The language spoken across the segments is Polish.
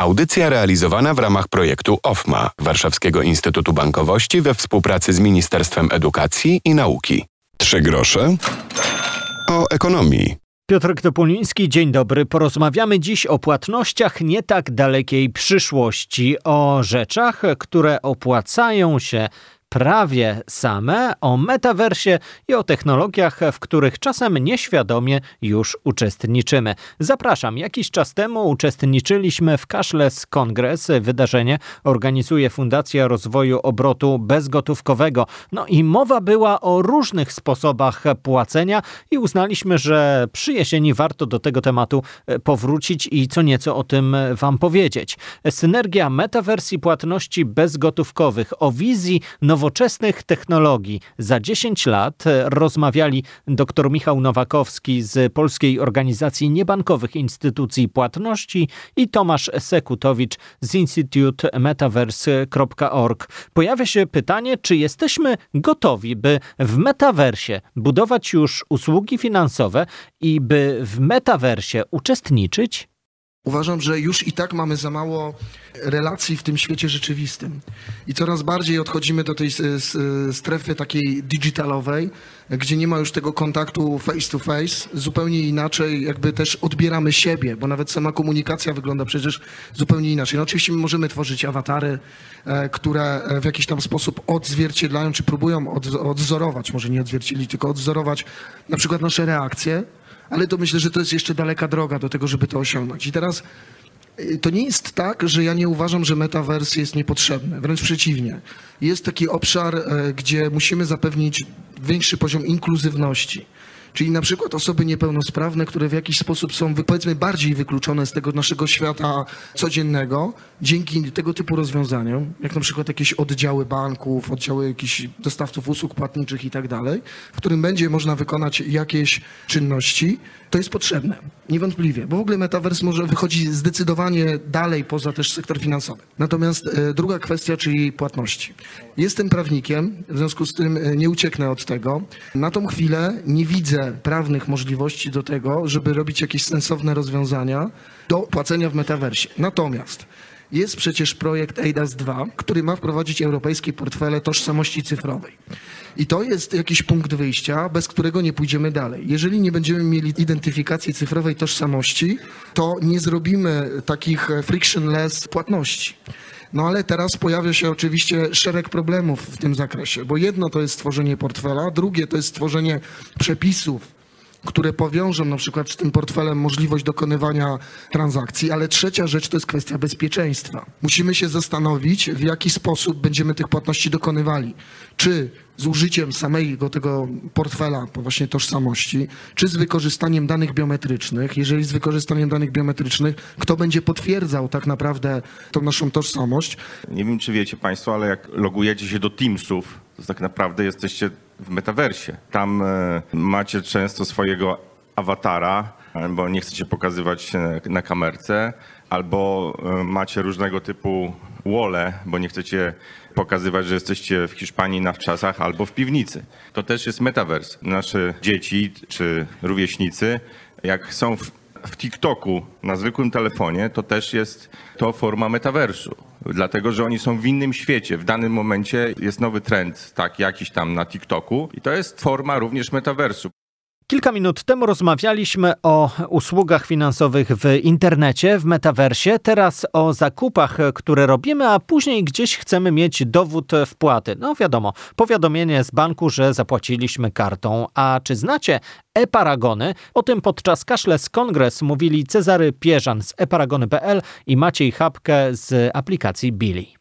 Audycja realizowana w ramach projektu OFMA Warszawskiego Instytutu Bankowości we współpracy z Ministerstwem Edukacji i Nauki. Trzy grosze o ekonomii. Piotr Topuliński, dzień dobry. Porozmawiamy dziś o płatnościach nie tak dalekiej przyszłości, o rzeczach, które opłacają się prawie same, o metaversie i o technologiach, w których czasem nieświadomie już uczestniczymy. Zapraszam. Jakiś czas temu uczestniczyliśmy w Cashless Congress. Wydarzenie organizuje Fundacja Rozwoju Obrotu Bezgotówkowego. No i mowa była o różnych sposobach płacenia i uznaliśmy, że przy jesieni warto do tego tematu e, powrócić i co nieco o tym wam powiedzieć. Synergia metawersji płatności bezgotówkowych o wizji nowego nowoczesnych technologii. Za 10 lat e, rozmawiali dr Michał Nowakowski z Polskiej Organizacji Niebankowych Instytucji Płatności i Tomasz Sekutowicz z Institute Metaverse.org. Pojawia się pytanie, czy jesteśmy gotowi, by w metaversie budować już usługi finansowe i by w metaversie uczestniczyć? Uważam, że już i tak mamy za mało relacji w tym świecie rzeczywistym. I coraz bardziej odchodzimy do tej strefy takiej digitalowej, gdzie nie ma już tego kontaktu face to face. Zupełnie inaczej jakby też odbieramy siebie, bo nawet sama komunikacja wygląda przecież zupełnie inaczej. No oczywiście my możemy tworzyć awatary, e, które w jakiś tam sposób odzwierciedlają, czy próbują odzorować, może nie odzwierciedlić, tylko odzorować na przykład nasze reakcje ale to myślę, że to jest jeszcze daleka droga do tego, żeby to osiągnąć. I teraz to nie jest tak, że ja nie uważam, że metaverse jest niepotrzebny. Wręcz przeciwnie. Jest taki obszar, e, gdzie musimy zapewnić większy poziom inkluzywności. Czyli na przykład osoby niepełnosprawne, które w jakiś sposób są powiedzmy bardziej wykluczone z tego naszego świata codziennego, dzięki tego typu rozwiązaniom, jak na przykład jakieś oddziały banków, oddziały jakichś dostawców usług płatniczych i tak dalej, w którym będzie można wykonać jakieś czynności, to jest potrzebne. Niewątpliwie, bo w ogóle metavers może wychodzi zdecydowanie dalej poza też sektor finansowy. Natomiast e, druga kwestia, czyli płatności. Jestem prawnikiem, w związku z tym e, nie ucieknę od tego. Na tą chwilę nie widzę prawnych możliwości do tego, żeby robić jakieś sensowne rozwiązania do płacenia w metaversie. Natomiast jest przecież projekt EIDAS 2, który ma wprowadzić europejskie portfele tożsamości cyfrowej. I to jest jakiś punkt wyjścia, bez którego nie pójdziemy dalej. Jeżeli nie będziemy mieli identyfikacji cyfrowej tożsamości, to nie zrobimy takich frictionless płatności. No ale teraz pojawia się oczywiście szereg problemów w tym zakresie, bo jedno to jest stworzenie portfela, drugie to jest stworzenie przepisów które powiążą na przykład z tym portfelem możliwość dokonywania transakcji, ale trzecia rzecz to jest kwestia bezpieczeństwa. Musimy się zastanowić, w jaki sposób będziemy tych płatności dokonywali. Czy z użyciem samego tego portfela, właśnie tożsamości, czy z wykorzystaniem danych biometrycznych. Jeżeli z wykorzystaniem danych biometrycznych, kto będzie potwierdzał tak naprawdę tą naszą tożsamość? Nie wiem, czy wiecie Państwo, ale jak logujecie się do Teamsów, to tak naprawdę jesteście w metaversie. Tam e, macie często swojego awatara, bo nie chcecie pokazywać na kamerce, albo e, macie różnego typu wole, bo nie chcecie pokazywać, że jesteście w Hiszpanii na wczasach albo w piwnicy. To też jest metavers. Nasze dzieci czy rówieśnicy, jak są w, w TikToku na zwykłym telefonie, to też jest to forma metaversu. Dlatego, że oni są w innym świecie. W danym momencie jest nowy trend, tak, jakiś tam na TikToku i to jest forma również metaversu. Kilka minut temu rozmawialiśmy o usługach finansowych w internecie, w metaversie, teraz o zakupach, które robimy, a później gdzieś chcemy mieć dowód wpłaty. No wiadomo, powiadomienie z banku, że zapłaciliśmy kartą. A czy znacie e-paragony? O tym podczas Cashless Congress mówili Cezary Pierzan z eparagony.pl i Maciej Chapkę z aplikacji Billy.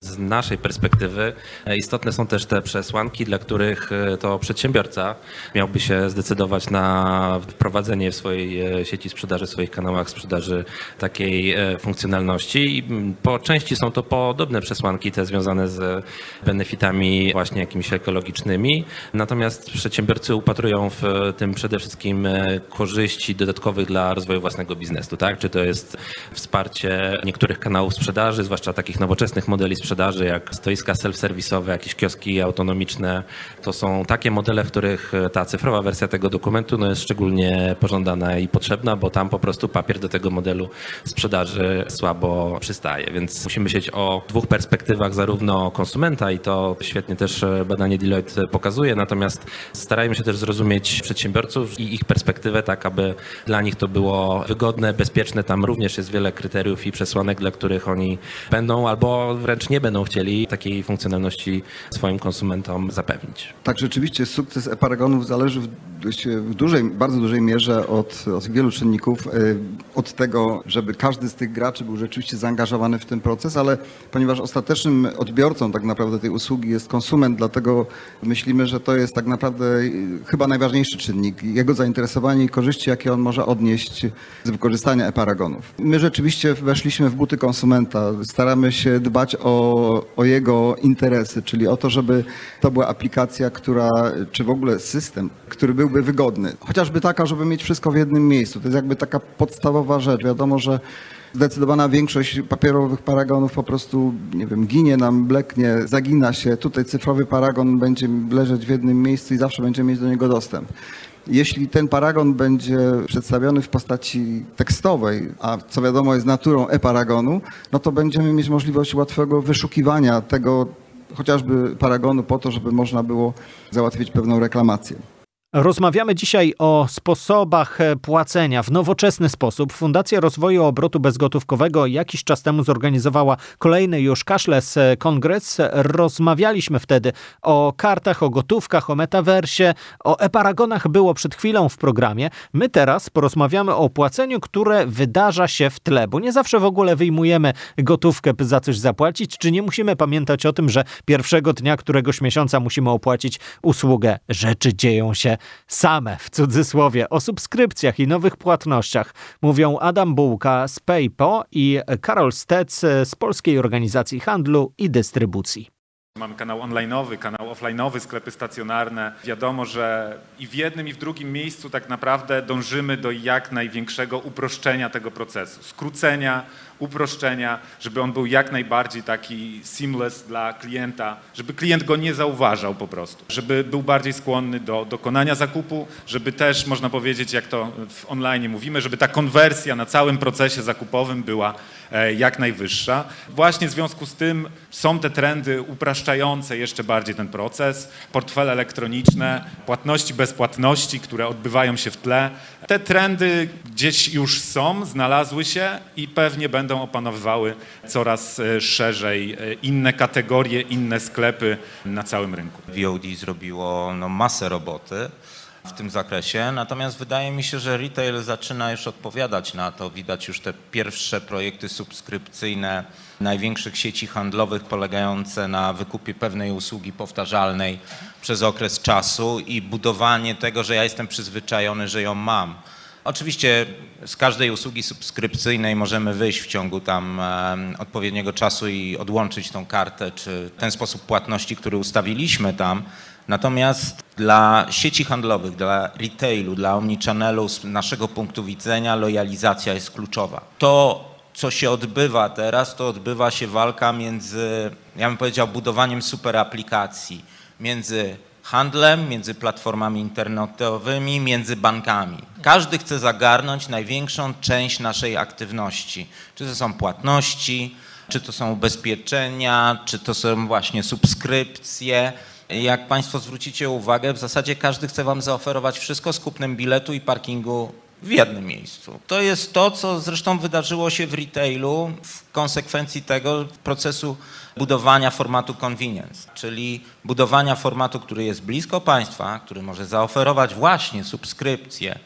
Z naszej perspektywy e, istotne są też te przesłanki, dla których e, to przedsiębiorca miałby się zdecydować na wprowadzenie w swojej e, sieci sprzedaży, w swoich kanałach sprzedaży takiej funkcjonalności. Po części są to podobne przesłanki, te związane z benefitami właśnie jakimiś ekologicznymi. Natomiast przedsiębiorcy upatrują w tym przede wszystkim korzyści dodatkowych dla rozwoju własnego biznesu. Tak? Czy to jest wsparcie niektórych kanałów sprzedaży, zwłaszcza takich nowoczesnych modeli sprzedaży, sprzedaży, jak stoiska self-serwisowe, jakieś kioski autonomiczne. To są takie modele, w których ta cyfrowa wersja tego dokumentu no, jest szczególnie pożądana i potrzebna, bo tam po prostu papier do tego modelu sprzedaży słabo przystaje. Więc musimy myśleć o dwóch perspektywach, zarówno konsumenta i to świetnie też badanie Deloitte pokazuje, natomiast starajmy się też zrozumieć przedsiębiorców i ich perspektywę tak, aby dla nich to było wygodne, bezpieczne. Tam również jest wiele kryteriów i przesłanek, dla których oni będą albo wręcz nie będą chcieli takiej funkcjonalności swoim konsumentom zapewnić. Tak, rzeczywiście sukces e-paragonów zależy w, w dużej, bardzo dużej mierze od, od wielu czynników. E, od tego, żeby każdy z tych graczy był rzeczywiście zaangażowany w ten proces, ale ponieważ ostatecznym odbiorcą tak naprawdę tej usługi jest konsument, dlatego myślimy, że to jest tak naprawdę chyba najważniejszy czynnik. Jego zainteresowanie i korzyści, jakie on może odnieść z wykorzystania e-paragonów. My rzeczywiście weszliśmy w buty konsumenta. Staramy się dbać o, o jego interesy, czyli o to, żeby to była aplikacja, która, czy w ogóle system, który byłby wygodny. Chociażby taka, żeby mieć wszystko w jednym miejscu. To jest jakby taka podstawowa rzecz. Wiadomo, że zdecydowana większość papierowych paragonów po prostu, nie wiem, ginie nam, bleknie, zagina się. Tutaj cyfrowy paragon będzie leżeć w jednym miejscu i zawsze będziemy mieć do niego dostęp. Jeśli ten paragon będzie przedstawiony w postaci tekstowej, a co wiadomo jest naturą e-paragonu, no to będziemy mieć możliwość łatwego wyszukiwania tego chociażby paragonu po to, żeby można było załatwić pewną reklamację. Rozmawiamy dzisiaj o sposobach e, płacenia w nowoczesny sposób. Fundacja Rozwoju Obrotu Bezgotówkowego jakiś czas temu zorganizowała kolejny już cashless e, kongres. Rozmawialiśmy wtedy o kartach, o gotówkach, o metaversie, o e-paragonach było przed chwilą w programie. My teraz porozmawiamy o płaceniu, które wydarza się w tle, bo nie zawsze w ogóle wyjmujemy gotówkę, by za coś zapłacić, czy nie musimy pamiętać o tym, że pierwszego dnia któregoś miesiąca musimy opłacić usługę. Rzeczy dzieją się same, w cudzysłowie, o subskrypcjach i nowych płatnościach mówią Adam Bułka z PayPo i Karol Stec z Polskiej Organizacji Handlu i Dystrybucji. Mamy kanał online'owy, kanał offline'owy, sklepy stacjonarne. Wiadomo, że i w jednym i w drugim miejscu tak naprawdę dążymy do jak największego uproszczenia tego procesu, skrócenia, uproszczenia, żeby on był jak najbardziej taki seamless dla klienta, żeby klient go nie zauważał po prostu, żeby był bardziej skłonny do dokonania zakupu, żeby też, można powiedzieć, jak to w online mówimy, żeby ta konwersja na całym procesie zakupowym była e, jak najwyższa. Właśnie w związku z tym są te trendy upraszczające jeszcze bardziej ten proces, portfele elektroniczne, płatności bez płatności, które odbywają się w tle. Te trendy gdzieś już są, znalazły się i pewnie będą będą opanowywały coraz e, szerzej e, inne kategorie, inne sklepy na całym rynku. VOD zrobiło no, masę roboty w tym zakresie, natomiast wydaje mi się, że retail zaczyna już odpowiadać na to. Widać już te pierwsze projekty subskrypcyjne największych sieci handlowych polegające na wykupie pewnej usługi powtarzalnej przez okres czasu i budowanie tego, że ja jestem przyzwyczajony, że ją mam. Oczywiście z każdej usługi subskrypcyjnej możemy wyjść w ciągu tam odpowiedniego czasu i odłączyć tą kartę, czy ten sposób płatności, który ustawiliśmy tam. Natomiast dla sieci handlowych, dla retailu, dla omnichannelu z naszego punktu widzenia lojalizacja jest kluczowa. To, co się odbywa teraz, to odbywa się walka między, ja bym powiedział, budowaniem super aplikacji, między handlem, między platformami internetowymi, między bankami. Każdy chce zagarnąć największą część naszej aktywności. Czy to są płatności, czy to są ubezpieczenia, czy to są właśnie subskrypcje. Jak Państwo zwrócicie uwagę, w zasadzie każdy chce Wam zaoferować wszystko z kupnem biletu i parkingu w jednym miejscu. To jest to, co zresztą wydarzyło się w retailu w konsekwencji tego procesu budowania formatu convenience, czyli budowania formatu, który jest blisko Państwa, który może zaoferować właśnie subskrypcję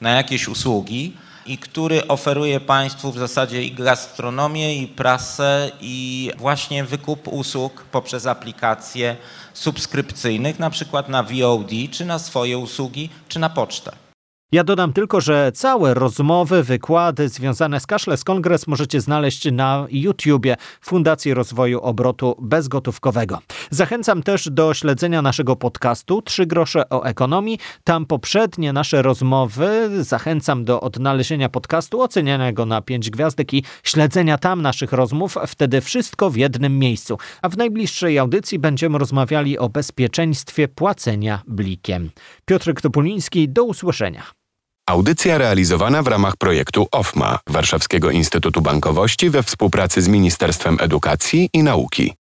na jakieś usługi i który oferuje Państwu w zasadzie i gastronomię, i prasę, i właśnie wykup usług poprzez aplikacje subskrypcyjnych, na przykład na VOD, czy na swoje usługi, czy na pocztę. Ja dodam tylko, że całe rozmowy, wykłady związane z Cashless Congress możecie znaleźć na YouTubie Fundacji Rozwoju Obrotu Bezgotówkowego. Zachęcam też do śledzenia naszego podcastu Trzy grosze o ekonomii. Tam poprzednie nasze rozmowy. Zachęcam do odnalezienia podcastu, oceniania go na pięć gwiazdek i śledzenia tam naszych rozmów. Wtedy wszystko w jednym miejscu. A w najbliższej audycji będziemy rozmawiali o bezpieczeństwie płacenia blikiem. Piotr Topuliński, do usłyszenia. Audycja realizowana w ramach projektu OFMA Warszawskiego Instytutu Bankowości we współpracy z Ministerstwem Edukacji i Nauki.